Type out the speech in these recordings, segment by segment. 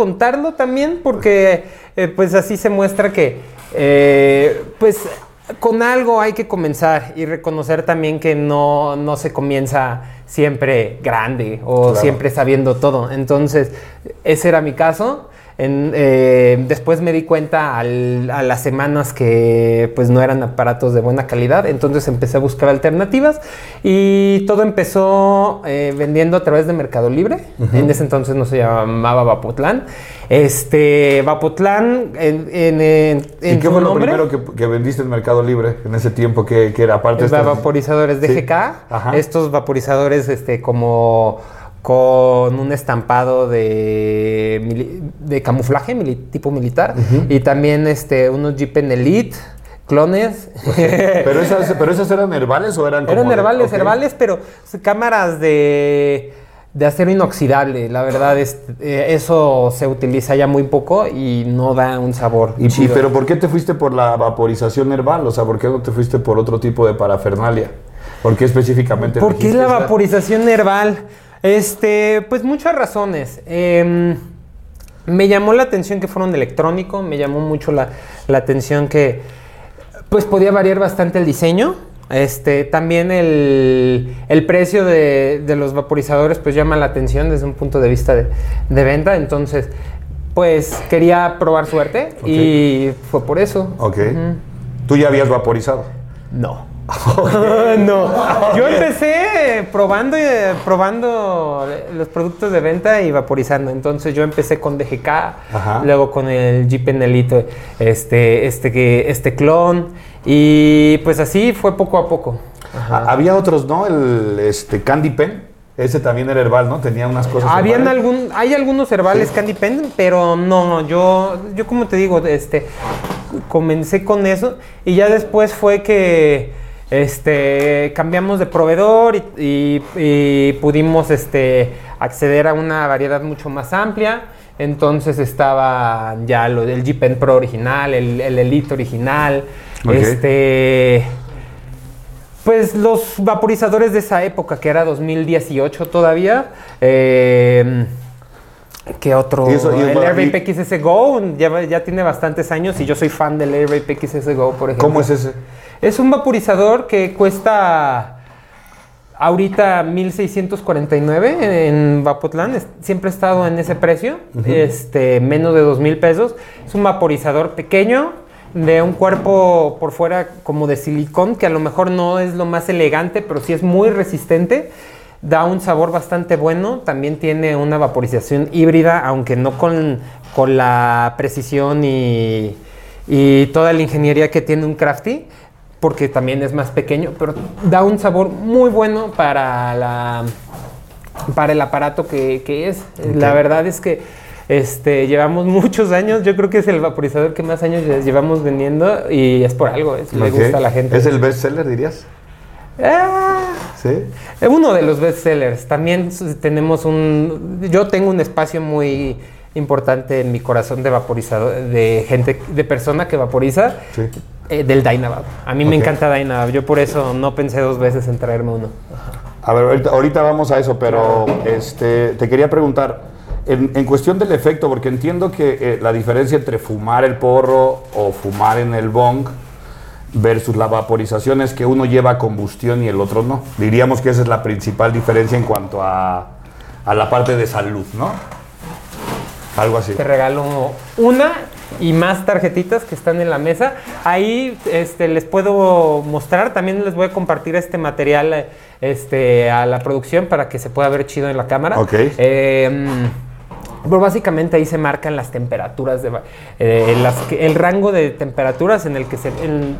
contarlo también porque eh, pues así se muestra que eh, pues con algo hay que comenzar y reconocer también que no, no se comienza siempre grande o Claro. siempre sabiendo todo. Entonces, ese era mi caso. En, eh, después me di cuenta al- a las semanas que pues no eran aparatos de buena calidad, entonces empecé a buscar alternativas y todo empezó eh, vendiendo a través de Mercado Libre. En ese entonces no se llamaba Vapotlán. Este Vapotlán en, en, en- ¿Y qué fue lo nombre, primero que, que vendiste en Mercado Libre en ese tiempo que, que era aparte de estas- vaporizadores de Sí. GK, Ajá. estos vaporizadores este como con un estampado de, de camuflaje mili- tipo militar y también este unos Jeep en Elite clones ¿Pero esas, ¿Pero esas eran herbales o eran como eran de- herbales herbales pero cámaras de de acero inoxidable la verdad es eh, eso se utiliza ya muy poco y no da un sabor ¿Y, chido. pero por qué te fuiste por la vaporización herbal? O sea, ¿por qué no te fuiste por otro tipo de parafernalia? ¿Por qué específicamente? ¿Por qué la vaporización herbal? Este, pues muchas razones. Em, me llamó la atención que fuera un electrónico, me llamó mucho la, la atención que pues podía variar bastante el diseño. Este, también el, el precio de, de los vaporizadores pues llama la atención desde un punto de vista de, de venta. Entonces, pues quería probar suerte y fue por eso. Ok. ¿Tú ya habías vaporizado? No. no. Yo empecé probando, eh, probando los productos de venta y vaporizando. Entonces yo empecé con DGK, Ajá. luego con el Jeep Enelito, este, este, que- este clon. Y pues así fue poco a poco. Ah, Había otros, ¿no? El este, Candy Pen. Ese también era herbal, ¿no? Tenía unas cosas. Habían herbales. algún, hay algunos herbales Candy Pen, pero no, yo, yo como te digo, este, comencé con eso y ya después fue que este, cambiamos de proveedor y, y- y pudimos este, acceder a una variedad mucho más amplia. Entonces estaba ya lo del Jeep Pen Pro original, el, el Elite original, este... Pues los vaporizadores de esa época, que era 2018 todavía. Eh, ¿Qué otro? Y eso- y el Airvape XS Go ya, ya tiene bastantes años y yo soy fan del Airvape XS Go, por ejemplo. ¿Cómo es ese? Es un vaporizador que cuesta ahorita 1649 en Vapotlán. Siempre ha estado en ese precio, este, menos de 2000 pesos. Es un vaporizador pequeño de un cuerpo por fuera como de silicón, que a lo mejor no es lo más elegante, pero sí es muy resistente. Da un sabor bastante bueno. También tiene una vaporización híbrida, aunque no con, con la precisión y, y toda la ingeniería que tiene un Crafty, porque también es más pequeño, pero da un sabor muy bueno para la para el aparato que, que es. La verdad es que este, llevamos muchos años, yo creo que es el vaporizador que más años lle- llevamos vendiendo y es por algo, es- le Ok. gusta a la gente. ¿Es el best seller, dirías? Ah, Sí. uno de los bestsellers. También s- tenemos un. Yo tengo un espacio muy importante en mi corazón de vaporizador, de gente, de persona que vaporiza, Sí. eh, del Dynavap. A mí me encanta Dynavap. Yo por eso no pensé dos veces en traerme uno. A ver, ahorita, ahorita vamos a eso, pero este, te quería preguntar, en, en cuestión del efecto, porque entiendo que eh, la diferencia entre fumar el porro o fumar en el bong versus la vaporización es que uno lleva combustión y el otro no. Diríamos que esa es la principal diferencia en cuanto a, a la parte de salud, ¿no? Algo así. Te regalo una y más tarjetitas que están en la mesa. Ahí este, les puedo mostrar, también les voy a compartir este material eh, este, a la producción para que se pueda ver chido en la cámara. Ok. Eh, pero básicamente ahí se marcan las temperaturas, de, eh, las que- el rango de temperaturas en el que se,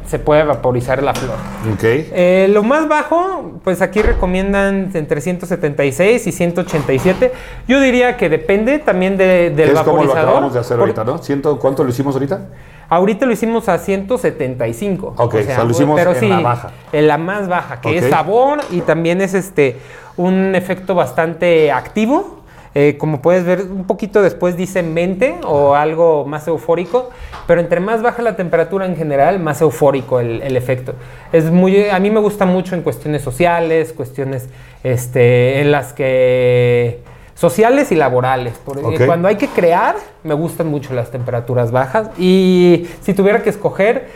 se puede vaporizar la flor. Ok. Eh, lo más bajo, pues aquí recomiendan entre 176 y 187. Yo diría que depende también de- del es como lo vaporizador. acabamos de hacer Por- ahorita, ¿no? ¿Ciento, ¿Cuánto lo hicimos ahorita? Ahorita lo hicimos a 175. Ok, o sea, lo hicimos en la baja. En la más baja, que es sabor y también es este un efecto bastante activo. Eh, como puedes ver, un poquito después dice mente o algo más eufórico, pero entre más baja la temperatura en general, más eufórico el, el efecto. Es muy, a mí me gusta mucho en cuestiones sociales, cuestiones este, en las que sociales y laborales. Porque Ok. cuando hay que crear, me gustan mucho las temperaturas bajas. Y si tuviera que escoger,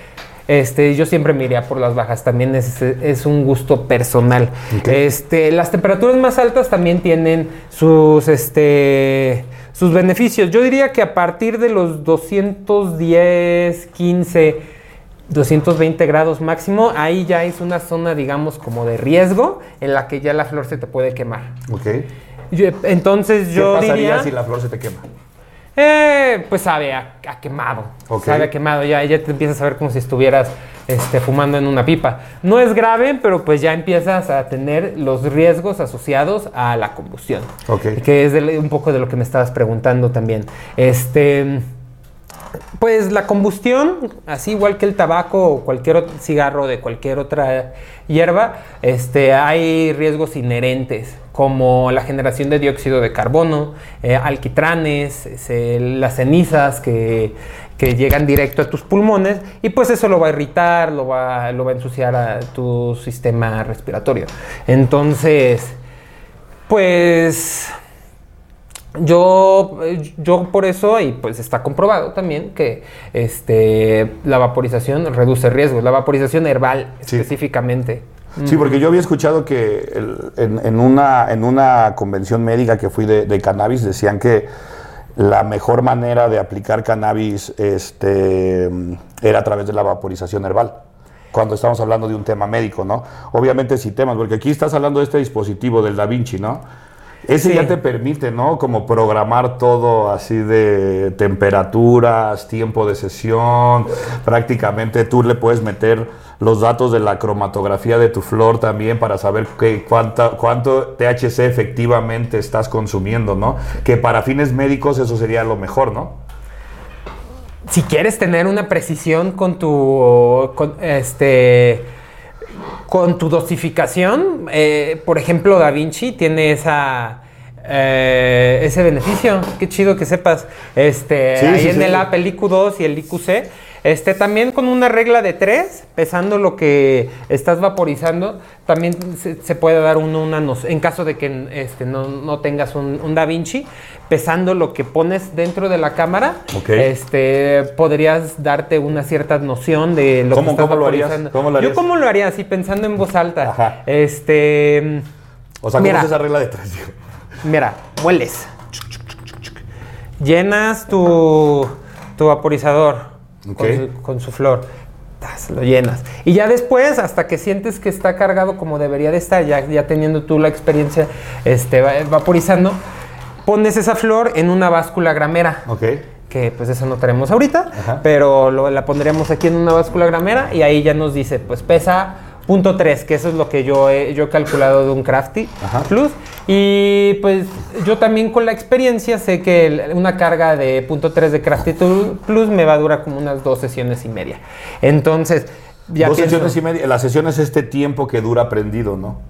este, yo siempre me iría por las bajas. También es, es un gusto personal. Este, las temperaturas más altas también tienen sus, este, sus beneficios. Yo diría que a partir de los 210, 15, 220 grados máximo, ahí ya es una zona, digamos, como de riesgo en la que ya la flor se te puede quemar. Ok. Yo- entonces ¿Qué yo pasaría diría, si la flor se te quema? Eh, pues sabe a, a quemado, sabe a quemado, ya, ya te empiezas a ver como si estuvieras este, fumando en una pipa. No es grave, pero pues ya empiezas a tener los riesgos asociados a la combustión, Ok. que es de- un poco de lo que me estabas preguntando también. Este, pues la combustión, así igual que el tabaco o cualquier otro cigarro de cualquier otra hierba, este, hay riesgos inherentes como la generación de dióxido de carbono, eh, alquitranes, este, las cenizas que, que llegan directo a tus pulmones y pues eso lo va a irritar, lo va, lo va a ensuciar a tu sistema respiratorio. Entonces, pues yo, yo por eso, y pues está comprobado también que este, la vaporización reduce riesgos, la vaporización herbal Sí. específicamente. Sí, porque yo había escuchado que el- en, en una, en una convención médica que fui de, de cannabis decían que la mejor manera de aplicar cannabis este, era a través de la vaporización herbal. Cuando estamos hablando de un tema médico, ¿no? Obviamente sí temas, porque aquí estás hablando de este dispositivo del Da Vinci, ¿no? Ese Sí. ya te permite, ¿no? Como programar todo así de temperaturas, tiempo de sesión. Prácticamente tú le puedes meter los datos de la cromatografía de tu flor también para saber qué, cuánta, cuánto THC efectivamente estás consumiendo, ¿no? Que para fines médicos eso sería lo mejor, ¿no? Si quieres tener una precisión con tu, con, este, con tu dosificación, eh, por ejemplo, Da Vinci tiene esa, eh, ese beneficio. Qué chido que sepas. Este, Sí, ahí sí, en sí. el app, el IQ2 y el IQC. Este, también con una regla de 3, pesando lo que estás vaporizando, también se, se puede dar uno una noción, en caso de que este, no, no tengas un, un Da Vinci, pesando lo que pones dentro de la cámara, este, podrías darte una cierta noción de lo ¿Cómo- que estás cómo lo harías? vaporizando. ¿Cómo lo harías? Yo cómo lo haría, así pensando en voz alta. Ajá. Este, O sea, ¿cómo Mira. es esa regla de tres? mira, hueles. Llenas tu, tu vaporizador Ok. con, su, con su flor. Tas, Lo llenas. Y ya después, hasta que sientes que está cargado como debería de estar, ya, ya teniendo tú la experiencia este, va- vaporizando, pones esa flor en una báscula gramera. Ok. que pues eso no tenemos ahorita, Ajá. pero lo- la pondríamos aquí en una báscula gramera y ahí ya nos dice, pues pesa punto .3, que eso es lo que yo he, yo he calculado de un Crafty Ajá. Plus. Y pues yo también con la experiencia sé que el- una carga de punto .3 de Crafty Plus me va a durar como unas dos sesiones y media. Entonces, ya Dos pienso- sesiones y media. La sesión es este tiempo que dura prendido, ¿no?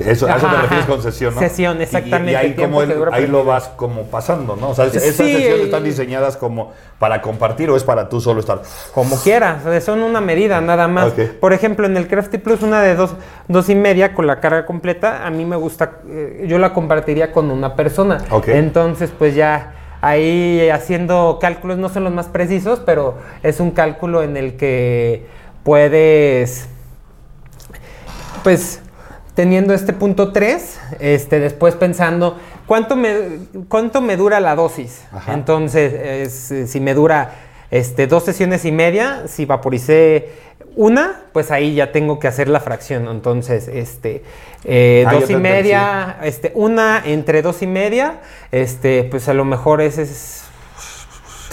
Eso, a eso te refieres con sesión, ¿no? Sesión, exactamente, Y, ahí, como el- ahí lo vas como pasando, ¿no? O sea, esas Sí, sesiones están diseñadas como para compartir o es para tú solo estar. Como quieras, son una medida nada más. Por ejemplo, en el Crafty Plus, una de dos, dos y media con la carga completa, a mí me gusta, eh, yo la compartiría con una persona. Entonces, pues ya ahí haciendo cálculos, no son los más precisos, pero es un cálculo en el que puedes, pues, teniendo este punto 3, este, después pensando, ¿cuánto me, cuánto me dura la dosis? Ajá. Entonces, es, si me dura este, dos sesiones y media, si vaporicé una, pues ahí ya tengo que hacer la fracción. Entonces, este, eh, Ah, dos y media, este, una entre dos y media, este, pues a lo mejor ese es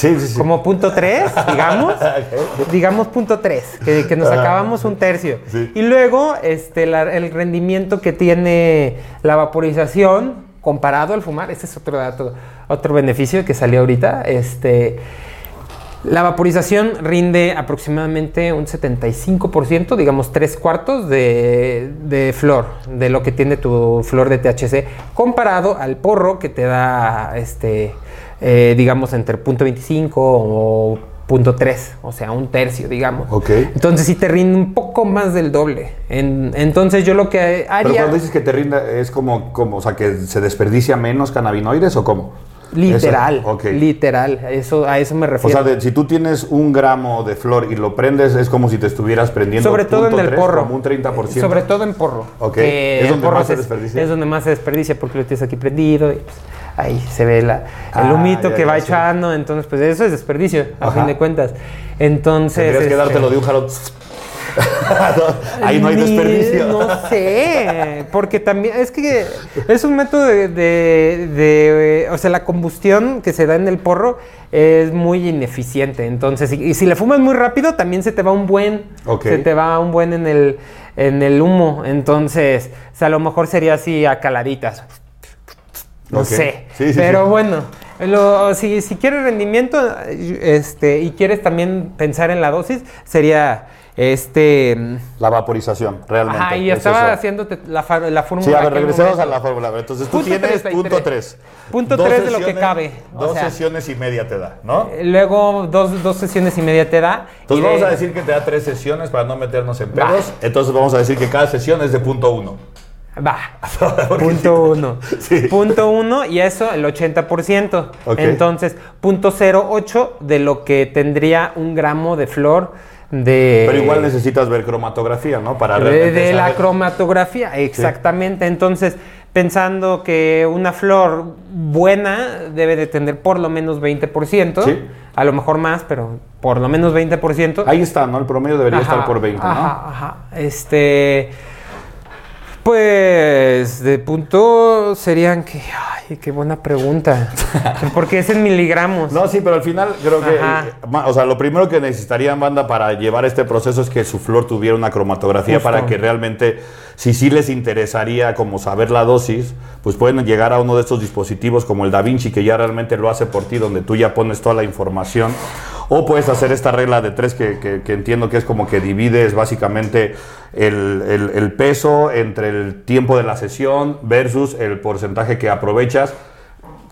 Sí, sí, sí. como punto 3, digamos. digamos punto 3, que, que nos acabamos un tercio. sí. Y luego este, la- el rendimiento que tiene la vaporización comparado al fumar, ese es otro dato, otro beneficio que salió ahorita. Este, la vaporización rinde aproximadamente un 75%, digamos tres cuartos de, de flor, de lo que tiene tu flor de THC, comparado al porro que te da, este, eh, digamos, entre .25 o .3, o sea, un tercio, digamos. Ok. Entonces sí te rinde un poco más del doble. En- entonces yo lo que Pero haría... cuando dices que te rinda, es como, como, o sea, que se desperdicia menos cannabinoides o cómo? Literal, Eso, literal, eso, a eso me O refiero. sea, de- si tú tienes un gramo de flor y lo prendes, es como si te estuvieras prendiendo sobre todo en punto el porro. Como un 30%. Sobre todo en porro. Ok, que ¿es donde porro más se desperdicia? Es donde más se desperdicia porque lo tienes aquí prendido y pues, ahí se ve la, el Ah, humito que va echando. Entonces, pues eso es desperdicio, a Ajá. fin de cuentas. Entonces. Tendrías que este, dártelo de un jarón. Ahí no hay desperdicio. No sé, porque también es que es un método de, de- de, o sea, la combustión que se da en el porro es muy ineficiente. Entonces, y, y si le fumas muy rápido, también se te va un buen, se te va un buen en el, en el humo. Entonces, o sea, a lo mejor sería así a caladitas. No sé. Sí, sí, pero sí. bueno, lo- si, si quieres rendimiento este, y quieres también pensar en la dosis, sería este. La vaporización, realmente. Ajá, y es estaba eso. haciéndote la, la fórmula. Sí, a ver, regresemos a la fórmula. Entonces tú tienes 33. punto 3. Punto tres de lo que cabe, o Dos sea. sesiones y media te da, ¿no? Eh, Luego dos, dos sesiones y media te da. Entonces de- vamos a decir que te da tres sesiones para no meternos en pedos. Entonces vamos a decir que cada sesión es de punto uno. Va. punto uno. Sí. Punto uno y eso el 80%. Ok. Entonces, punto 08 de lo que tendría un gramo de flor de... Pero igual necesitas ver cromatografía, ¿no? Para de, de la cromatografía, exactamente. Entonces, pensando que una flor buena debe de tener por lo menos 20%, Sí. a lo mejor más, pero por lo menos 20%. Ahí está, ¿no? El promedio debería Ajá, estar por 20, ¿no? Ajá, ajá. Este. Pues de punto serían que. Ay, qué buena pregunta. Porque es en miligramos. No, sí, pero al final creo que, Ajá. eh, o sea, lo primero que necesitarían banda para llevar este proceso es que su flor tuviera una cromatografía Justo. para que realmente, si sí les interesaría como saber la dosis, pues pueden llegar a uno de estos dispositivos como el Da Vinci que ya realmente lo hace por ti, donde tú ya pones toda la información. O puedes hacer esta regla de tres que, que- que entiendo que es como que divides básicamente el, el- el peso entre el tiempo de la sesión versus el porcentaje que aprovechas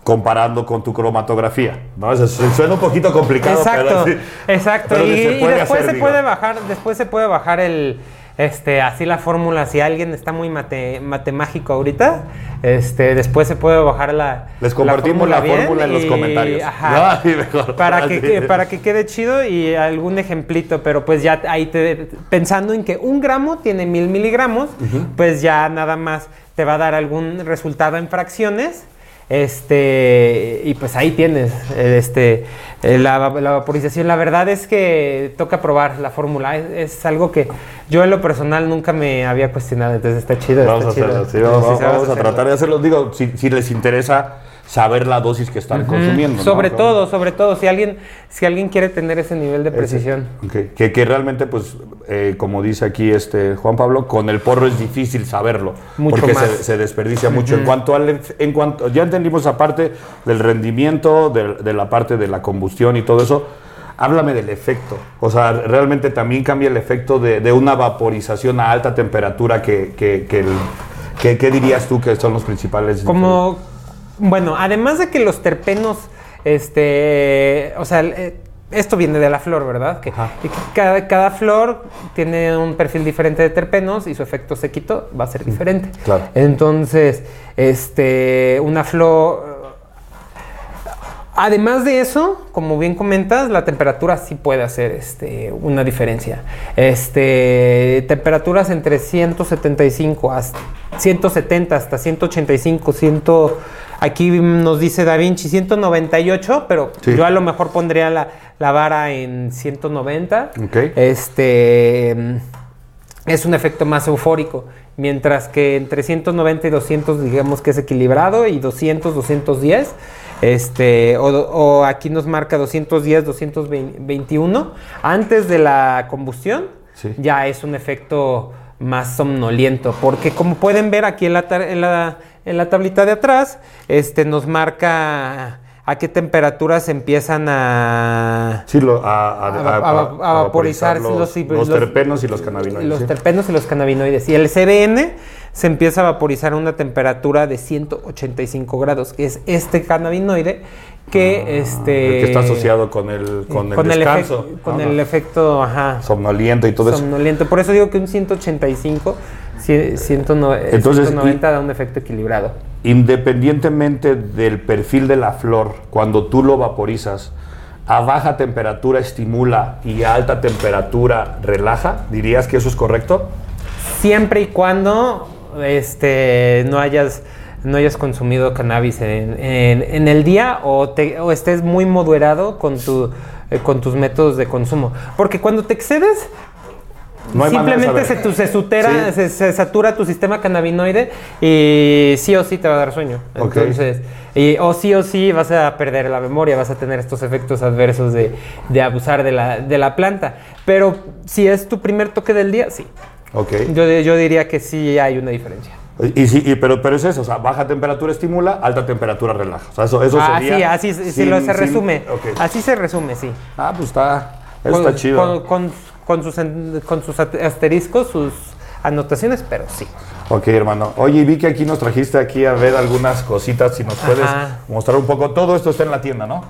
comparando con tu cromatografía. ¿no? Eso suena un poquito complicado, Exacto, pero exacto. pero y, se y puede después hacer, se puede bajar, después se puede bajar el, este, así la fórmula. Si alguien está muy mate, matemágico ahorita, este, después se puede bajar la. Les compartimos la fórmula en los comentarios. Ajá. Mejor. Para que- para que quede chido y algún ejemplito, pero pues ya ahí te, pensando en que un gramo tiene mil miligramos, pues ya nada más te va a dar algún resultado en fracciones. Este, y pues ahí tienes este, la, la vaporización. La verdad es que toca probar la fórmula. Es, es algo que yo en lo personal nunca me había cuestionado. Entonces está chido. Vamos a chido. hacerlo, sí, vamos, Sí, sí, vamos a hacerlo. tratar de hacerlo. Digo, si, si les interesa saber la dosis que están consumiendo. Sobre todo, sobre todo, si alguien, si alguien quiere tener ese nivel de precisión. Que, que realmente, pues, eh, como dice aquí este Juan Pablo, con el porro es difícil saberlo. Mucho porque más. Se, se desperdicia mucho. En cuanto al, en cuanto, ya entendimos esa parte del rendimiento, de, de la parte de la combustión y todo eso. Háblame del efecto. O sea, realmente también cambia el efecto de, de una vaporización a alta temperatura que, que, que el- que- ¿Qué dirías tú que son los principales? Como, bueno, además de que los terpenos, este, o sea, eh, esto viene de la flor, ¿verdad? Que, cada, cada flor tiene un perfil diferente de terpenos y su efecto sequito va a ser diferente. Claro. Entonces, este, una flor... Además de eso, como bien comentas, la temperatura sí puede hacer este, una diferencia. Este, temperaturas entre 175 hasta 170 hasta 185, 100, aquí nos dice Da Vinci 198, pero Sí. yo a lo mejor pondría la, la vara en 190. Ok. Este mm, es un efecto más eufórico, mientras que entre 190 y 200 digamos que es equilibrado y 200, 210, este, o, o aquí nos marca 210, 221, antes de la combustión Sí. ya es un efecto más somnoliento, porque como pueden ver aquí en la, en la, en la tablita de atrás, este, nos marca a qué temperaturas empiezan a... Sí, lo- a, a- A- a- a- a a vaporizar los, los- los los- terpenos y los cannabinoides. Los sí. terpenos y los cannabinoides. Y el CBN se empieza a vaporizar a una temperatura de 185 grados, que es este cannabinoide que este El que está asociado con el, con el con el, descanso. con ¿no? el efecto ajá, Somnoliento y todo eso. somnoliento. Por eso digo que un 185, cie- 109 Entonces, 190 da un efecto equilibrado. Independientemente del perfil de la flor, cuando tú lo vaporizas, a baja temperatura estimula y a alta temperatura relaja, ¿dirías que eso es correcto? Siempre y cuando este, no hayas no hayas consumido cannabis en, en- en el día o, te- o estés muy moderado con, tu, eh, con tus métodos de consumo. Porque cuando te excedes, No simplemente se, tu- se, sutera- Sí. se, se satura tu sistema cannabinoide y sí o sí te va a dar sueño. Entonces, y- o sí o sí vas a perder la memoria, vas a tener estos efectos adversos de, de abusar de la, de la planta. Pero si es tu primer toque del día, sí. Ok. Yo, yo diría que sí hay una diferencia. Y, sí, y- pero, pero es eso, o sea, baja temperatura estimula, alta temperatura relaja. O sea, eso, eso Ah, sería... sí, así sin- lo se sin- resume. Así se resume, sí. Ah, pues está, eso Con- está chido. Con, con- con sus, con sus asteriscos, sus anotaciones, pero sí. Ok, hermano. Oye, vi que aquí nos trajiste aquí a ver algunas cositas, si nos puedes mostrar un poco. Todo esto está en la tienda, ¿no?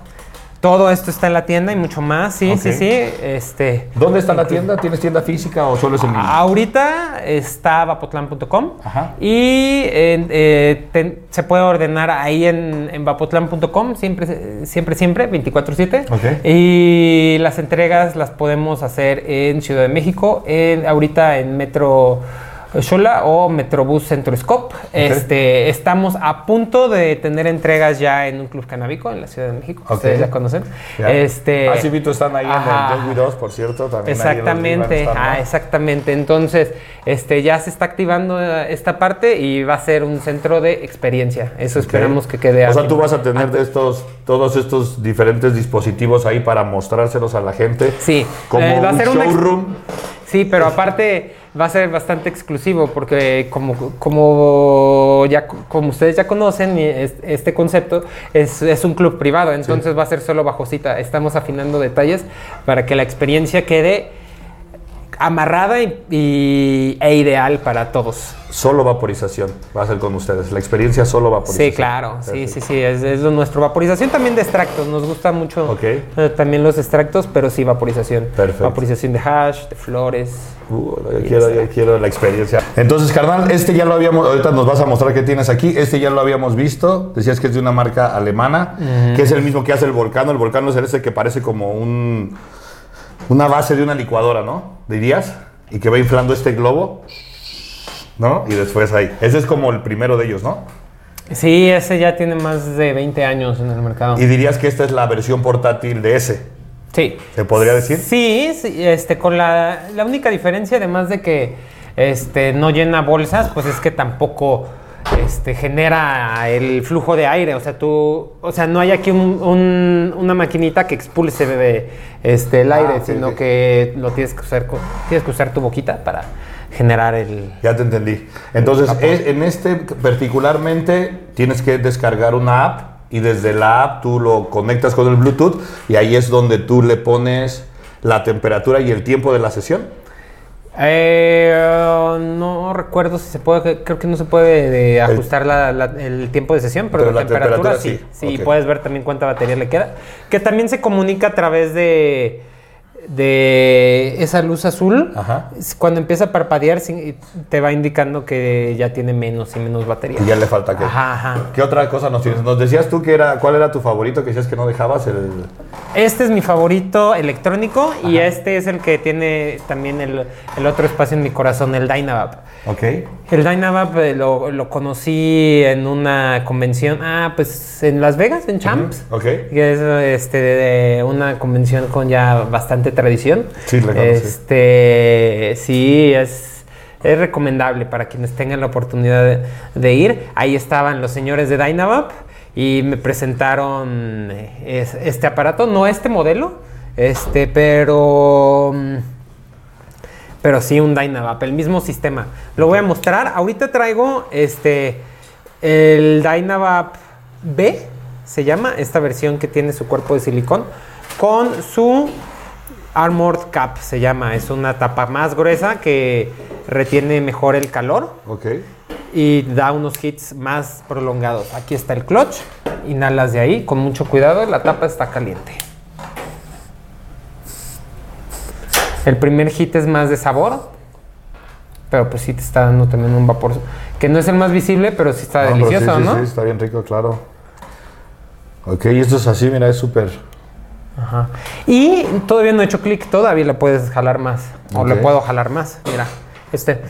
Todo esto está en la tienda y mucho más, sí, sí, sí. Este, ¿Dónde está la tienda? ¿Tienes tienda física o solo es en línea? ahorita está vapotlán.com Ajá. y eh, te- se puede ordenar ahí en, en vapotlán.com, siempre, siempre, siempre, 24-7. Ok. Y las entregas las podemos hacer en Ciudad de México, en, ahorita en Metro Xola o Metrobús Centroscope. Este, estamos a punto de tener entregas ya en un club canábico en la Ciudad de México. Ok. Ustedes ya conocen. Este, Ah, sí, vi, tú están ahí Ajá. en el 2 por cierto. También ahí en los Exactamente, libros están, ¿no? ah, exactamente. Entonces, este, ya se está activando eh, esta parte y va a ser un centro de experiencia. Eso esperamos que quede. O sea, tú vas a tener de estos, todos estos diferentes dispositivos ahí para mostrárselos a la gente. Sí, Como eh, va a un ser ex- showroom. Sí, pero aparte va a ser bastante exclusivo porque como, como ya como ustedes ya conocen este concepto es, es un club privado, entonces va a ser solo bajo cita. Estamos afinando detalles para que la experiencia quede amarrada y, y- e ideal para todos. Solo vaporización va a ser con ustedes. La experiencia solo vaporización. Sí, claro, sí, sí, sí, es, es nuestro. Vaporización también de extractos, nos gusta mucho Ok. eh, también los extractos, pero sí vaporización. Perfecto. Vaporización de hash, de flores. Uh, yo quiero, yo quiero la experiencia. Entonces, carnal, este ya lo habíamos, ahorita nos vas a mostrar qué tienes aquí. Este ya lo habíamos visto. Decías que es de una marca alemana, que es el mismo que hace el volcano. El volcano es ese que parece como un, una base de una licuadora, ¿no? Dirías. Y que va inflando este globo, ¿no? Y después ahí. Ese es como el primero de ellos, ¿no? Sí, ese ya tiene más de 20 años en el mercado. Y dirías que esta es la versión portátil de ese. Sí. ¿Se podría decir? Sí, sí, este, con la, la única diferencia, además de que este, no llena bolsas, pues es que tampoco este, genera el flujo de aire. O sea, tú, o sea, no hay aquí un- un- una maquinita que expulse de, este, el Ah, aire, sino que lo tienes que usar, tienes que usar tu boquita para generar el. Ya te entendí. Entonces, es- en este particularmente tienes que descargar una app y desde la app tú lo conectas con el Bluetooth y ahí es donde tú le pones la temperatura y el tiempo de la sesión. Eh, no recuerdo si se puede, creo que no se puede de ajustar la- la- el tiempo de sesión, pero, Pero la la temperatura, temperatura sí. sí. Puedes ver también cuánta batería le queda. Que también se comunica a través de, de esa luz azul. Ajá. Cuando empieza a parpadear, te va indicando que ya tiene menos y menos batería. Y ya le falta que. Ajá, ajá. ¿Qué otra cosa nos tienes? Nos decías tú que era, ¿cuál era tu favorito? Que decías que no dejabas el. Este es mi favorito electrónico y este es el que tiene también el, el otro espacio en mi corazón, el Dynavap. Ok. El Dynavap eh, lo, lo conocí en una convención, ah, pues en Las Vegas, en Champs. Ok. Que es este, de una convención con ya bastante tradición. Sí. Este, sí, es, es recomendable para quienes tengan la oportunidad de, de ir. Ahí estaban los señores de Dynavap y me presentaron eh, es- este aparato, no este modelo, este, pero... mm, pero sí un Dynavap, el mismo sistema. Lo voy a mostrar. Ahorita traigo este el Dynavap B, se llama, esta versión que tiene su cuerpo de silicón, con su Armored Cap, se llama. Es una tapa más gruesa que retiene mejor el calor. Ok. y da unos hits más prolongados. Aquí está el clutch, inhalas de ahí con mucho cuidado, la tapa está caliente. El primer hit es más de sabor, pero pues sí te está dando también un vapor que no es el más visible, pero sí está No, delicioso, sí, sí, ¿no? sí, está bien rico, claro. Ok, y esto es así, mira, es súper. Ajá. Y todavía no he hecho clic, todavía le puedes jalar más. O le puedo jalar más. Mira, este.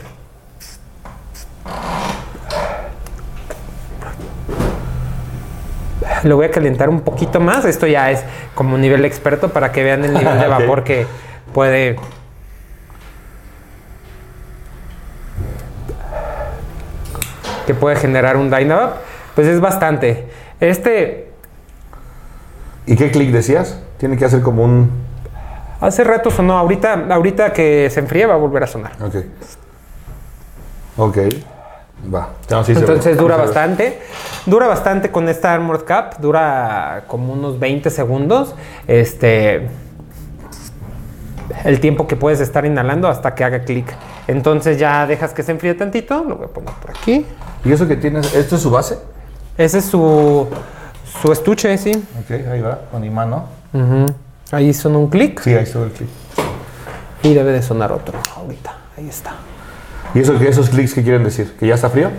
Lo voy a calentar un poquito más. Esto ya es como un nivel experto para que vean el nivel de vapor que puede. que puede generar un Dynavap. Pues es bastante. Este, ¿Y qué clic decías? Tiene que hacer como un. Hace rato sonó, ahorita, ahorita que se enfríe va a volver a sonar. Ok. Ok. Va. No, sí. Entonces dura bastante. Dura bastante con esta Armored Cap. Dura como unos 20 segundos. Este. El tiempo que puedes estar inhalando hasta que haga clic. Entonces ya dejas que se enfríe tantito. Lo voy a poner por aquí. ¿Y eso que tienes? ¿Esto es su base? Ese es su, su estuche, sí. Ok, ahí va, con imán, ¿no? Ujú. Ahí sonó un clic. Sí, ahí estuvo el clic. Y debe de sonar otro ahorita. Ahí está. ¿Y eso, esos clics qué quieren decir? ¿Que ya está frío?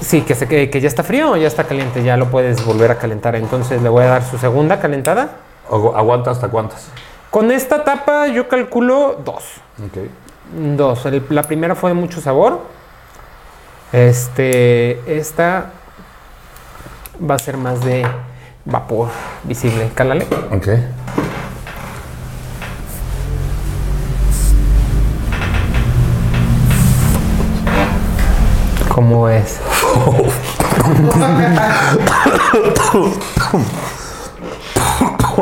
Sí, que, se, que, que ya está frío o ya está caliente. Ya lo puedes volver a calentar. Entonces le voy a dar su segunda calentada. ¿O aguanta hasta cuántas? Con esta tapa yo calculo dos. Ok. Dos. El- la primera fue de mucho sabor. Este, esta va a ser más de vapor visible. Cálale. Ok. ¿Cómo es?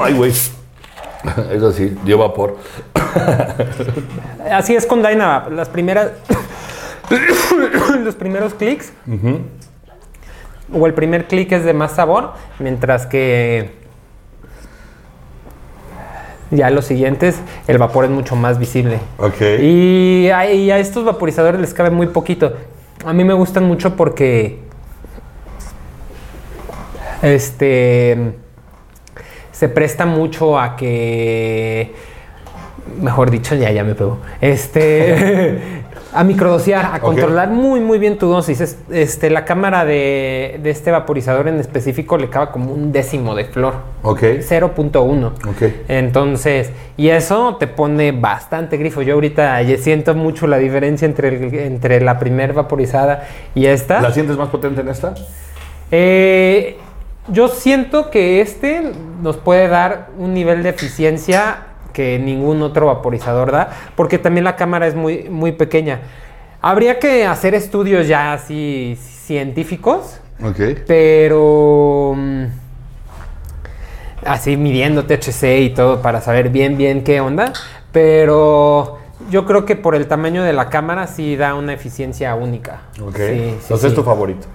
Ay, güey. Eso sí, dio vapor. Así es con Dynavap. Las primeras. los primeros clics. O el primer clic es de más sabor. Mientras que. Ya los siguientes, el vapor es mucho más visible. Ok. Y a, y a estos vaporizadores les cabe muy poquito. A mí me gustan mucho porque. Este. Se presta mucho a que. Mejor dicho, ya, ya me pegó. Este. a microdosear, a controlar muy, muy bien tu dosis. Es- Este, la cámara de, de este vaporizador en específico le cabe como un décimo de flor. Ok. 0.1. Ok. Entonces, y eso te pone bastante grifo. Yo ahorita siento mucho la diferencia entre, el- entre la primer vaporizada y esta. ¿La sientes más potente en esta? Eh, yo siento que este nos puede dar un nivel de eficiencia que ningún otro vaporizador da, porque también la cámara es muy, muy pequeña. Habría que hacer estudios ya así científicos, Ok. pero mm, así midiendo THC y todo para saber bien bien qué onda, pero yo creo que por el tamaño de la cámara sí da una eficiencia única. Ok. Sí, sí, Entonces sí. es tu favorito.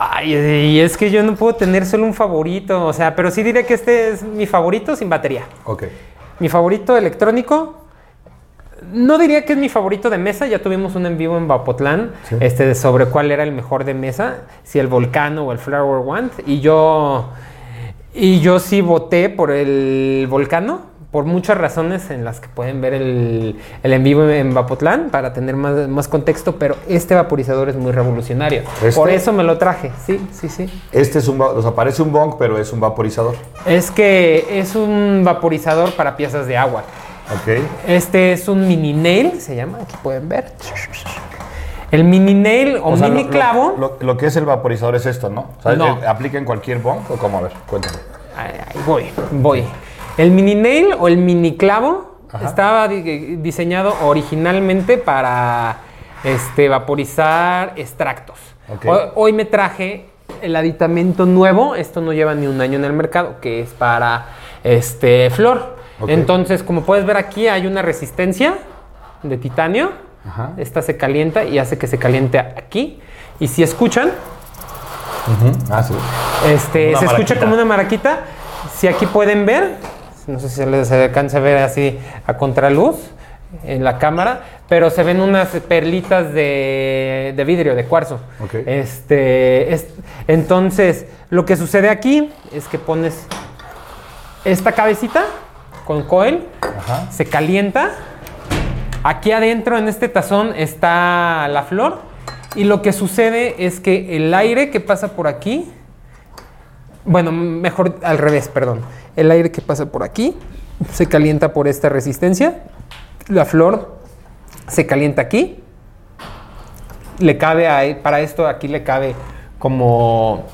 Ay, y es que yo no puedo tener solo un favorito, o sea, pero sí diré que este es mi favorito sin batería. Ok. Mi favorito electrónico. No diría que es mi favorito de mesa, ya tuvimos un en vivo en Vapotlán Sí. este, de sobre cuál era el mejor de mesa, si el Volcano o el Flower Wand, y yo, y yo sí voté por el Volcano, por muchas razones en las que pueden ver el, el en vivo en Vapotlán para tener más, más contexto, pero este vaporizador es muy revolucionario. ¿Este? Por eso me lo traje, sí, sí, sí. Este es un, o sea, parece un bong, pero es un vaporizador. Es que es un vaporizador para piezas de agua. Ok. Este es un mini nail, se llama, aquí pueden ver. El mini nail o, sea, mini lo- clavo. Lo, que es el vaporizador es esto, ¿no? O sea, No. ¿Aplica en cualquier bong o cómo? A ver, cuéntame. Ahí voy, voy. El mini nail o el mini clavo Ajá. estaba di- diseñado originalmente para este, vaporizar extractos. Hoy, hoy me traje el aditamento nuevo, esto no lleva ni un año en el mercado, que es para este, flor. Entonces, como puedes ver aquí, hay una resistencia de titanio. Ajá. Esta se calienta y hace que se caliente aquí. Y si escuchan, Ah, sí. este, se escucha como una maraquita. Si aquí pueden ver, no sé si se les alcanza a ver así a contraluz, en la cámara, pero se ven unas perlitas de, de vidrio, de cuarzo. Este, es- entonces, lo que sucede aquí es que pones esta cabecita con coil, Ajá. se calienta. Aquí adentro en este tazón está la flor y lo que sucede es que el aire que pasa por aquí, bueno, mejor al revés, perdón. El aire que pasa por aquí se calienta por esta resistencia. La flor se calienta aquí. Le cabe a- para esto aquí le cabe como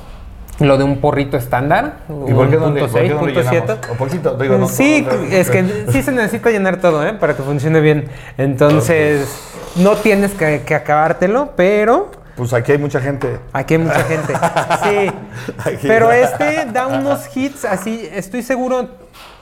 lo de un porrito estándar. ¿Y por qué no le, un por qué no le 6.7. llenamos? O poquito, digo, no, sí, no, no, es que sí se necesita llenar todo, ¿eh? Para que funcione bien. Entonces, no tienes que, que acabártelo, pero Pues aquí hay mucha gente. aquí hay mucha gente. Sí. Aquí. Pero este da unos hits así, estoy seguro.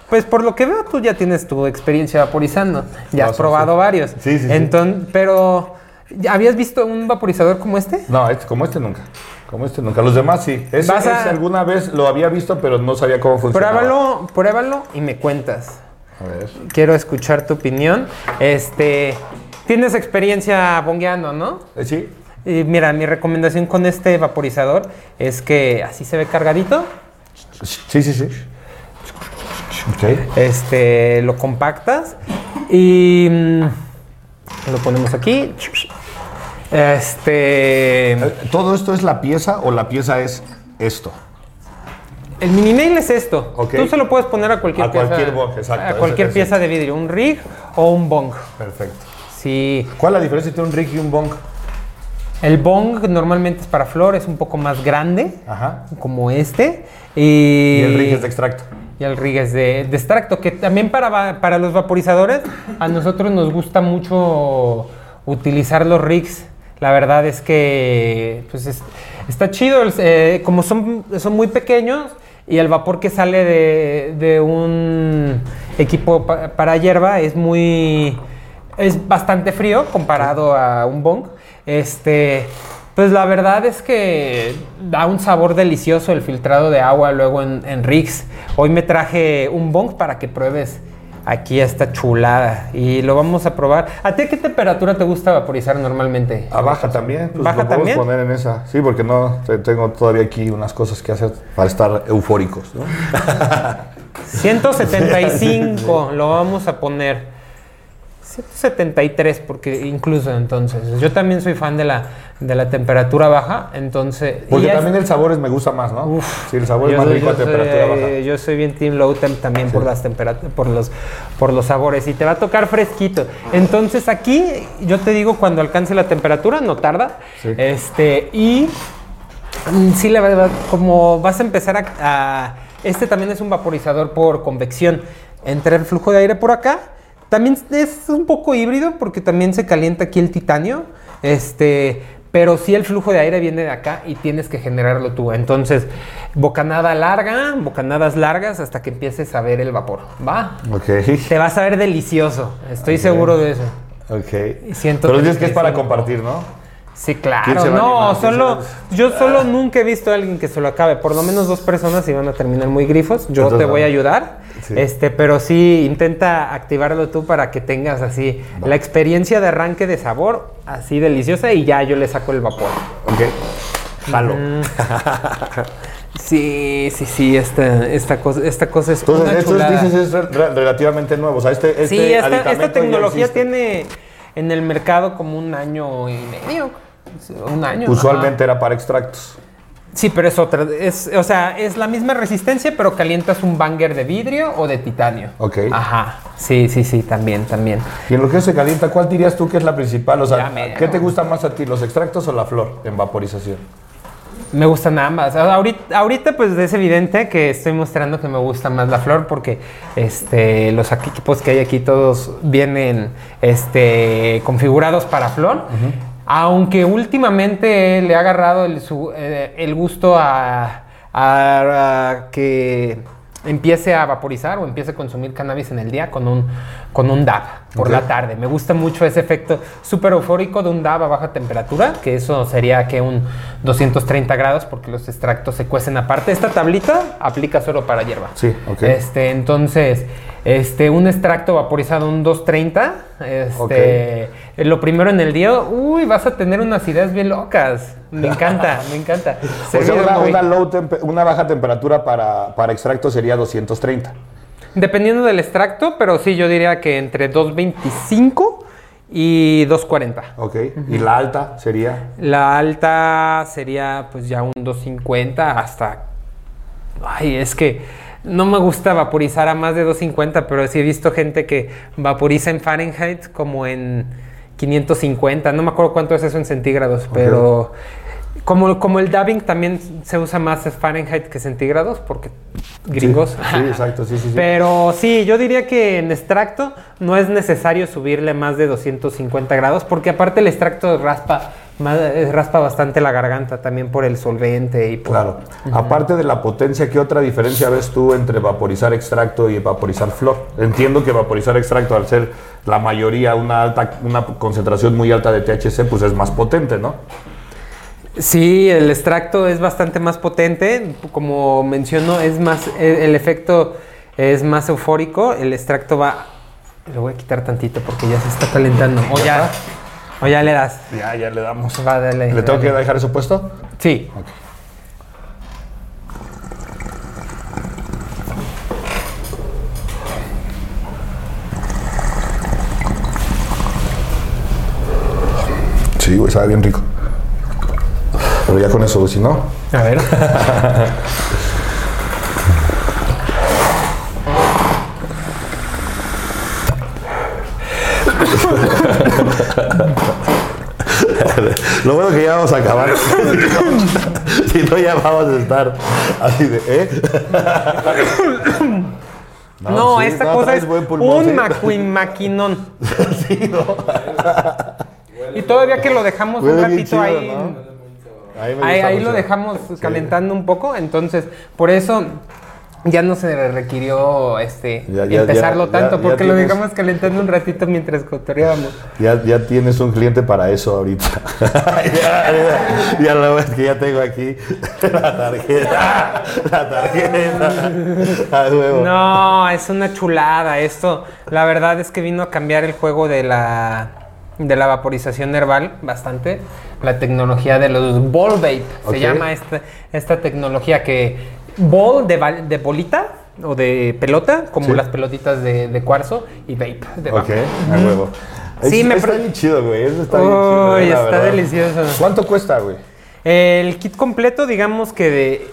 Pues por lo que veo, tú ya tienes tu experiencia vaporizando. Ya No, has sí, probado sí. varios. Sí, sí, sí. Entonces, pero ¿ya ¿habías visto un vaporizador como este? No, este- como este nunca. Como este nunca. Los demás sí. Ese, Vas a- ese alguna vez lo había visto, pero no sabía cómo funcionaba. Pruébalo, pruébalo y me cuentas. A ver. Quiero escuchar tu opinión. Este, tienes experiencia bongueando, ¿no? Eh, Sí. Y mira, mi recomendación con este vaporizador es que así se ve cargadito. Sí, sí, sí. Ok. Este, lo compactas y mm, lo ponemos aquí. Este, Eh, ¿Todo esto es la pieza o la pieza es esto? el mini nail es esto. Ok. Tú se lo puedes poner a cualquier A pieza. cualquier bong, exacto, A cualquier pieza de vidrio, un rig o un bong. Perfecto. Sí, ¿Cuál es la diferencia entre un rig y un bong? El bong normalmente es para flor, es un poco más grande, Ajá. como este. Y, Y el rig es de extracto. Y el rig es de, de extracto, que también para, para los vaporizadores, a nosotros nos gusta mucho utilizar los rigs. La verdad es que pues es- está chido, eh, como son, son muy pequeños y el vapor que sale de, de un equipo pa- para hierba es muy... es bastante frío comparado a un bong. Este, pues la verdad es que da un sabor delicioso el filtrado de agua luego en, en. Hoy me traje un bong para que pruebes aquí esta chulada y lo vamos a probar. ¿A ti a qué temperatura te gusta vaporizar normalmente? ¿A baja también? Pues ¿Baja lo también? poner en esa. Sí, porque no te- tengo todavía aquí unas cosas que hacer para estar eufóricos, ¿no? 175 lo vamos a poner. 173 porque incluso entonces. Yo también soy fan de la, de la temperatura baja, entonces... Porque es- también el sabor es, me gusta más, ¿no? Uf. sí, el sabor es más soy- rico a soy, temperatura baja. Yo soy bien team low temp también por las temperaturas, por los, por los sabores y te va a tocar fresquito. Entonces aquí yo te digo cuando alcance la temperatura, no tarda. Sí. Este y mm, sí la verdad como vas a empezar a, a- este también es un vaporizador por convección. Entra el flujo de aire por acá. También es un poco híbrido porque también se calienta aquí el titanio. Este, pero sí el flujo de aire viene de acá y tienes que generarlo tú. Entonces, bocanada larga, bocanadas largas hasta que empieces a ver el vapor. ¿Va? Ok. Te vas a ver delicioso. Estoy seguro de eso. Ok. Siento Pero dices que es para compartir, ¿no? Sí, ¿Quién claro. No, solo, yo solo nunca he visto a alguien que se lo acabe. Por lo menos dos personas y van a terminar muy grifos. Yo Entonces, te voy a ayudar. Sí. Este, pero sí intenta activarlo tú para que tengas así la experiencia de arranque de sabor así deliciosa y ya yo le saco el vapor. Ok. Jalo. Sí, sí, sí, esta, esta cosa, esta cosa es Entonces, una estos chulada. dices es re- re- relativamente nuevo. O sea, este, este sí, esta, tecnología tiene en el mercado como un año y medio. Un año. Usualmente ajá. era para extractos. Sí, pero es otra. Es, o sea, es la misma resistencia, pero calientas un banger de vidrio o de titanio. Ok. Ajá. Sí, sí, sí, también, también. Y en lo que se calienta, ¿cuál dirías tú que es la principal? O sea. ¿qué te gusta más a ti, los extractos o la flor en vaporización? Me gustan ambas. Ahorita, ahorita, pues es evidente que estoy mostrando que me gusta más la flor porque este, los equipos que hay aquí todos vienen este, configurados para flor. Aunque últimamente le ha agarrado el, su- eh, el gusto a, a- a que empiece a vaporizar o empiece a consumir cannabis en el día con un, con un DAB por la tarde. Me gusta mucho ese efecto súper eufórico de un DAB a baja temperatura, que eso sería que un 230 grados porque los extractos se cuecen aparte. Esta tablita aplica solo para hierba. Sí, ok. Este, entonces, este, un extracto vaporizado un 230, este, lo primero en el día, uy, vas a tener unas ideas bien locas. Me encanta, me encanta. O sea, una, una low una baja temperatura para, para extracto sería 230. Dependiendo del extracto, pero sí, yo diría que entre 225 y 240. Ok. Y la alta sería. La alta sería pues ya un 250 hasta... Ay, es que no me gusta vaporizar a más de 250, pero sí he visto gente que vaporiza en Fahrenheit como en 550. No me acuerdo cuánto es eso en centígrados, pero como, como el dabbing también se usa más en Fahrenheit que centígrados, porque gringos. Sí, sí, exacto, sí, sí, sí. Pero sí, yo diría que en extracto no es necesario subirle más de 250 grados, porque aparte el extracto raspa, eh, raspa bastante la garganta también por el solvente y por... Claro. Aparte de la potencia, ¿qué otra diferencia ves tú entre vaporizar extracto y vaporizar flor? Entiendo que vaporizar extracto, al ser la mayoría una alta, una concentración muy alta de THC, pues es más potente, ¿no? Sí, el extracto es bastante más potente, como menciono, es más, e- el efecto es más eufórico, el extracto va... Lo voy a quitar tantito porque ya se está calentando. O ya, o ya le das. Ya, ya le damos. Va, dale, ¿Le tengo que dejar eso puesto? Sí. Sí, güey, sabe bien rico. Pero ya con eso, güey, si no. A ver. Lo bueno que ya vamos a acabar. si no, ya vamos a estar así de, ¿eh? No, sí, esta no, cosa es pulmón, un sí. maquin maquinón. Y todavía que lo dejamos un Huele ratito chido, ahí. ¿no? Ahí, me Ahí, gusta ahí mucho. lo dejamos calentando un poco, entonces por eso ya no se requirió este Ya, ya, empezarlo ya, tanto, porque lo dejamos calentando un ratito mientras cotoreábamos. Ya, ya tienes un cliente para eso ahorita. ya, lo ves que ya tengo aquí la tarjeta. La tarjeta. A huevo. No, es una chulada esto. La verdad es que vino a cambiar el juego de la de la vaporización herbal bastante. La tecnología de los ball vape se llama esta, esta tecnología que ball de, de bolita o de pelota, como Sí. las pelotitas de, de cuarzo y vape de Ok, vape. a huevo. Sí, Es- me está bien chido, güey. Eso está bien chido. Uy, está verdad. delicioso. ¿Cuánto cuesta, güey? El kit completo, digamos que de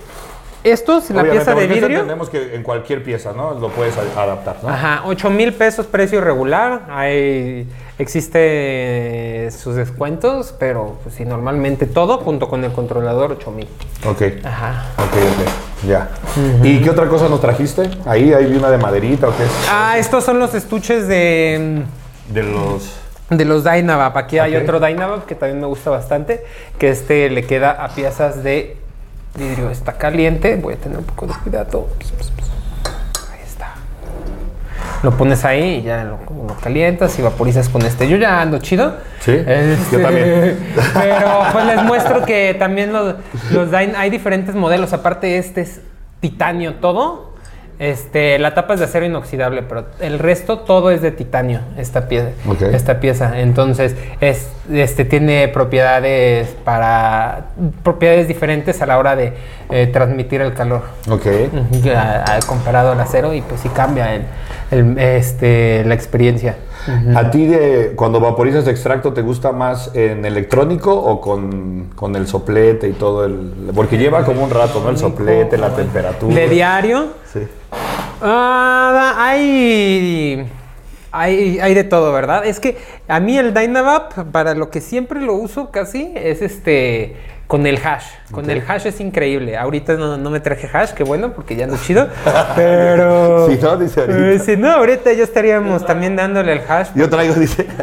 estos, la Obviamente, pieza de esto vidrio. entendemos que en cualquier pieza, ¿no? Lo puedes adaptar, ¿no? Ajá, 8 mil pesos precio regular. Hay, existe sus descuentos, pero pues sí, normalmente todo junto con el controlador 8 mil. Ok. Ajá. Ok, ok. Ya. ¿Y qué otra cosa nos trajiste? Ahí hay una de maderita o qué es? Ah, estos son los estuches de, De los. de los Dynavap. Aquí hay Ok. otro Dynavap que también me gusta bastante, que este le queda a piezas de vidrio. Está caliente, voy a tener un poco de cuidado. Ahí está. Lo pones ahí y ya lo, lo calientas y vaporizas con este. Yo ya ando chido. Sí, Este, yo también. Pero pues les muestro que también los, los hay diferentes modelos. Aparte, este es titanio todo. Este, la tapa es de acero inoxidable, pero el resto todo es de titanio, esta pieza. Esta pieza. Entonces, es, este tiene propiedades para propiedades diferentes a la hora de eh, transmitir el calor. Ok. A- comparado al acero y pues sí cambia el, el- este, la experiencia. ¿A ti de, cuando vaporizas extracto te gusta más en electrónico o con, con el soplete y todo el... Porque lleva como un rato, ¿no? El soplete, la temperatura. De diario, Sí. Ah, hay, hay, hay de todo, ¿verdad? Es que a mí el Dynavap, para lo que siempre lo uso casi, es este con el hash. Con el hash es increíble. Ahorita no, no me traje hash, qué bueno, porque ya ando chido. Pero. Sí, ¿no? Dice ahorita. Eh, si no, ahorita ya estaríamos también dándole el hash. Yo traigo, dice.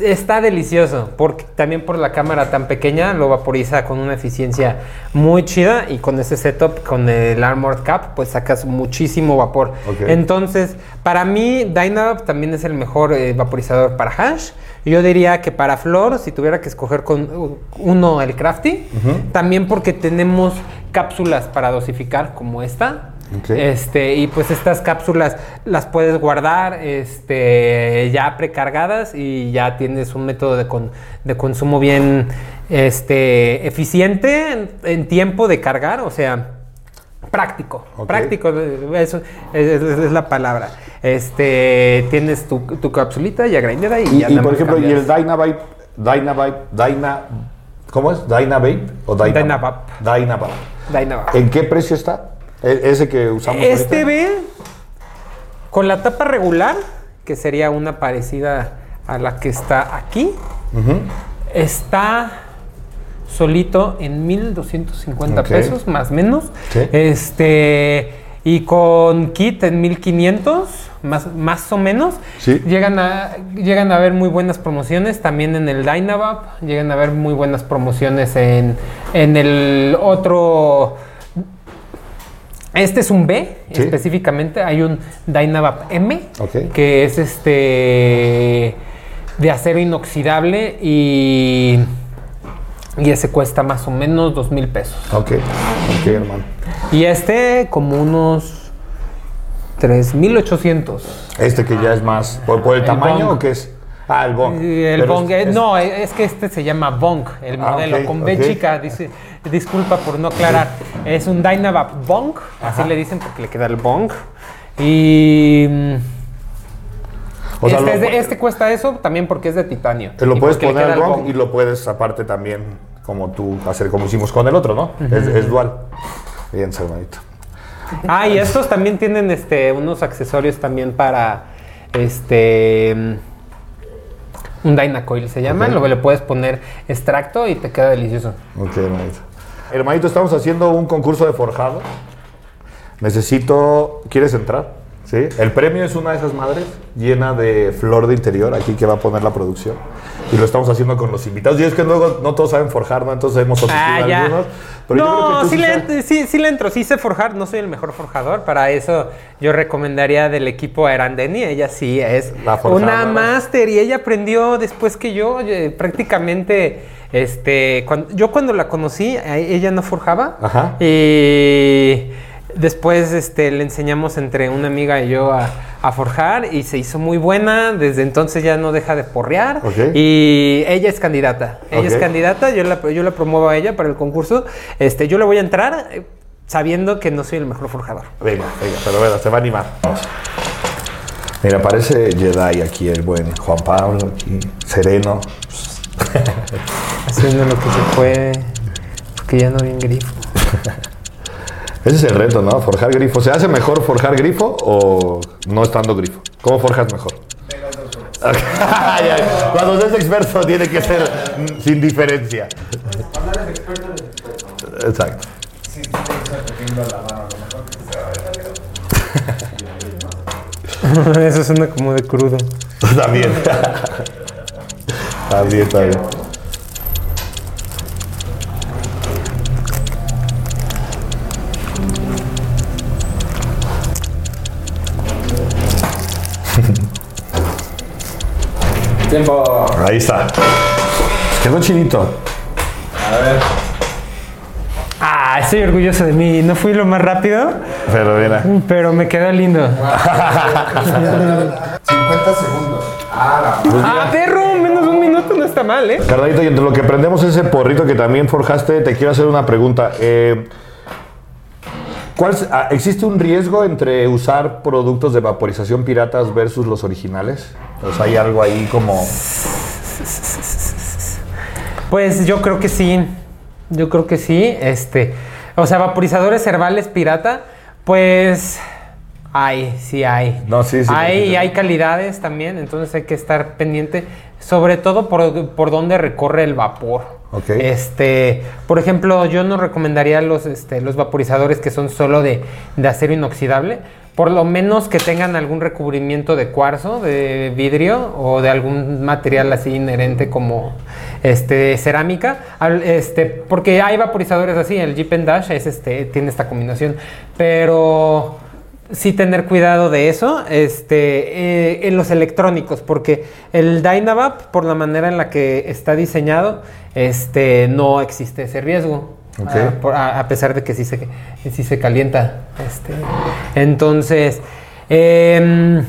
Está delicioso, porque también por la cámara tan pequeña lo vaporiza con una eficiencia muy chida y con ese setup, con el Armored Cap, pues sacas muchísimo vapor. Entonces, para mí, Dynavap también es el mejor eh, vaporizador para hash. Yo diría que para flor, si tuviera que escoger con uh, uno el Crafty, también porque tenemos cápsulas para dosificar como esta. Este, y pues estas cápsulas las puedes guardar este, ya precargadas y ya tienes un método de, con- de consumo bien este, eficiente en, en tiempo de cargar, o sea, práctico. Práctico, eso es, es- es la palabra. Este, tienes tu, tu capsulita ya grindada y, Y, ya y, por ejemplo, y el. Dynavite, Dynavite, Dyna, ¿cómo es? Dynavape o Dynavape? Dynavape. Dynavape. ¿En qué precio está? E- Ese que usamos Este ahorita. ve con la tapa regular, que sería una parecida a la que está aquí, está solito en 1250 Ok. pesos, más o menos. Sí. Este, y con kit en 1500, más, más o menos. Sí. Llegan a, llegan a haber muy buenas promociones también en el Dynavap. Llegan a haber muy buenas promociones en, en el otro. Este es un B, Sí. específicamente. Hay un Dynavap M, que es este de acero inoxidable y, y ese cuesta más o menos dos mil pesos. Ok, ok, hermano. Y este como unos 3.800. Este que ya es más. ¿Por, por el, El tamaño bong. o qué es? Ah, el bong. El bong, es- es- no, es que este se llama Bong, el Ah, modelo, con B chica, dice, disculpa por no aclarar. Es un Dynavap Bong, así le dicen porque le queda el Bong. Y O sea, este, lo- este cuesta eso también porque es de titanio. Te lo puedes poner al el bong y lo puedes aparte también, como tú, hacer como hicimos con el otro, ¿no? es, es dual. Bien, hermanito. Ah, y estos también tienen este unos accesorios también para este un Dynacoil se llama, Ok. luego le puedes poner extracto y te queda delicioso. Ok, hermanito. Hermanito, estamos haciendo un concurso de forjado. Necesito. ¿Quieres entrar? Sí. El premio es una de esas madres llena de flor de interior, aquí que va a poner la producción. Y lo estamos haciendo con los invitados. Y es que luego no todos saben forjar, ¿no? Entonces hemos Ah, ya. algunos. Pero yo creo que no, sí, le, sí, sí le entro, sí sé forjar, no soy el mejor forjador, para eso yo recomendaría del equipo a Erandeni, ella sí es una máster y ella aprendió después que yo, oye, prácticamente, este, cuan- yo cuando la conocí, ella no forjaba Ajá. y después este, le enseñamos entre una amiga y yo a, a forjar y se hizo muy buena, desde entonces ya no deja de porrear y ella es candidata, ella es candidata, yo la, yo la promuevo a ella para el concurso, este, yo le voy a entrar eh, sabiendo que no soy el mejor forjador. Venga, venga, pero venga, se va a animar. Vamos. Mira, parece Jedi aquí el buen Juan Pablo, aquí, sereno. Haciendo lo que se puede, porque ya no vi en grifo. Ese es el reto, ¿no? Forjar grifo. ¿Se hace mejor forjar grifo o no estando grifo? ¿Cómo forjas mejor? Cuando seas experto tiene que ser mm, sin diferencia. Exacto. Eso suena como de crudo. También. También, también. Tiempo. Ahí está. Quedó chinito. Ah, estoy orgulloso de mí. No fui lo más rápido, Pero mira. pero me quedó lindo. 50 segundos. Ah, Ah, perro, menos de un minuto no está mal, ¿eh? Carnalito, y entre lo que aprendemos ese porrito que también forjaste, te quiero hacer una pregunta. Eh, ¿cuál ah, ¿Existe un riesgo entre usar productos de vaporización piratas versus los originales? Sea, hay algo ahí como... Pues yo creo que sí. Yo creo que sí. Este. O sea, vaporizadores herbales pirata. Pues. Hay, sí hay. No, sí, sí, Hay, sí, sí. y hay calidades también, entonces hay que estar pendiente, sobre todo por, por dónde recorre el vapor. Este, por ejemplo, yo no recomendaría los, este, los vaporizadores que son solo de, de acero inoxidable. Por lo menos que tengan algún recubrimiento de cuarzo, de vidrio o de algún material así inherente como este, cerámica. Al- Este, porque hay vaporizadores así, el Jeep and Dash es este, tiene esta combinación. Pero sí tener cuidado de eso este, eh, en los electrónicos, porque el Dynavap, por la manera en la que está diseñado, este, no existe ese riesgo. Ah, por- a, a pesar de que sí se, sí se calienta. Este, entonces, em,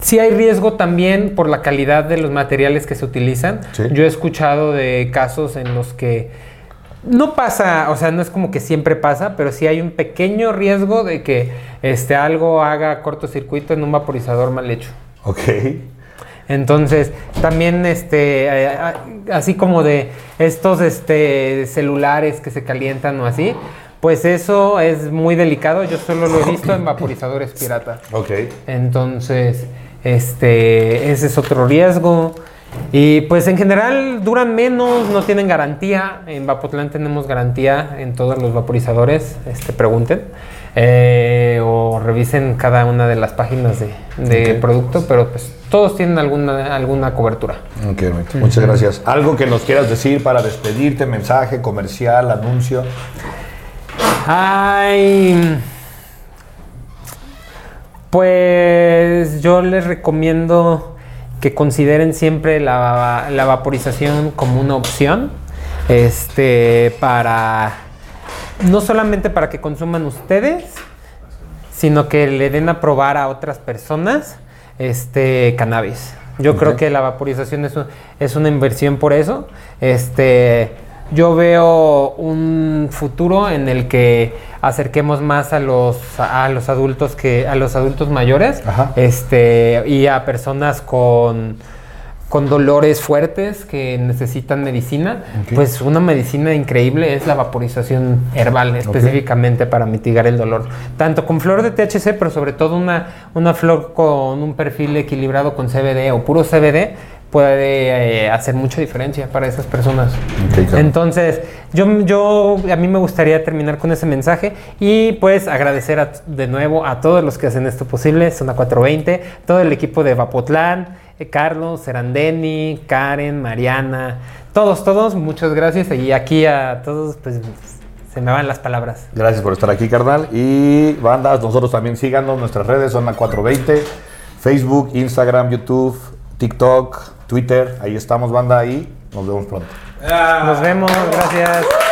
sí hay riesgo también por la calidad de los materiales que se utilizan. Sí. Yo he escuchado de casos en los que no pasa, o sea, no es como que siempre pasa, pero sí hay un pequeño riesgo de que este, algo haga cortocircuito en un vaporizador mal hecho. Ok. Entonces, también este, eh, así como de estos este, celulares que se calientan o así, pues eso es muy delicado. Yo solo lo he visto en vaporizadores pirata. Ok. Entonces, este, ese es otro riesgo. Y pues en general duran menos, no tienen garantía. En Vapotlán tenemos garantía en todos los vaporizadores. Este, pregunten. Eh, o revisen cada una de las páginas de, producto, pero pues todos tienen alguna, alguna cobertura. Ok, Ermita, muchas gracias. ¿Algo que nos quieras decir para despedirte? Mensaje, comercial, anuncio. Ay. Pues yo les recomiendo que consideren siempre la, la vaporización como una opción. Este, para. No solamente para que consuman ustedes, sino que le den a probar a otras personas este cannabis. Yo creo que la vaporización es, un- es una inversión por eso. Este, yo veo un futuro en el que acerquemos más a los a los adultos que a los adultos mayores, Ajá. este y a personas con con dolores fuertes que necesitan medicina, pues una medicina increíble es la vaporización herbal, específicamente para mitigar el dolor. Tanto con flor de THC, pero sobre todo una, una flor con un perfil equilibrado con CBD o puro CBD puede eh, hacer mucha diferencia para esas personas. Claro. Entonces, yo, yo, a mí me gustaría terminar con ese mensaje y pues agradecer a- de nuevo a todos los que hacen esto posible, Zona 420, todo el equipo de Vapotlán, Carlos, Serandeni, Karen, Mariana, todos, todos, muchas gracias y aquí a todos pues se me van las palabras. Gracias por estar aquí, carnal. Y bandas, nosotros también síganos. Nuestras redes son la 420, Facebook, Instagram, YouTube, TikTok, Twitter. Ahí estamos, banda. Y nos vemos pronto. Nos vemos, gracias.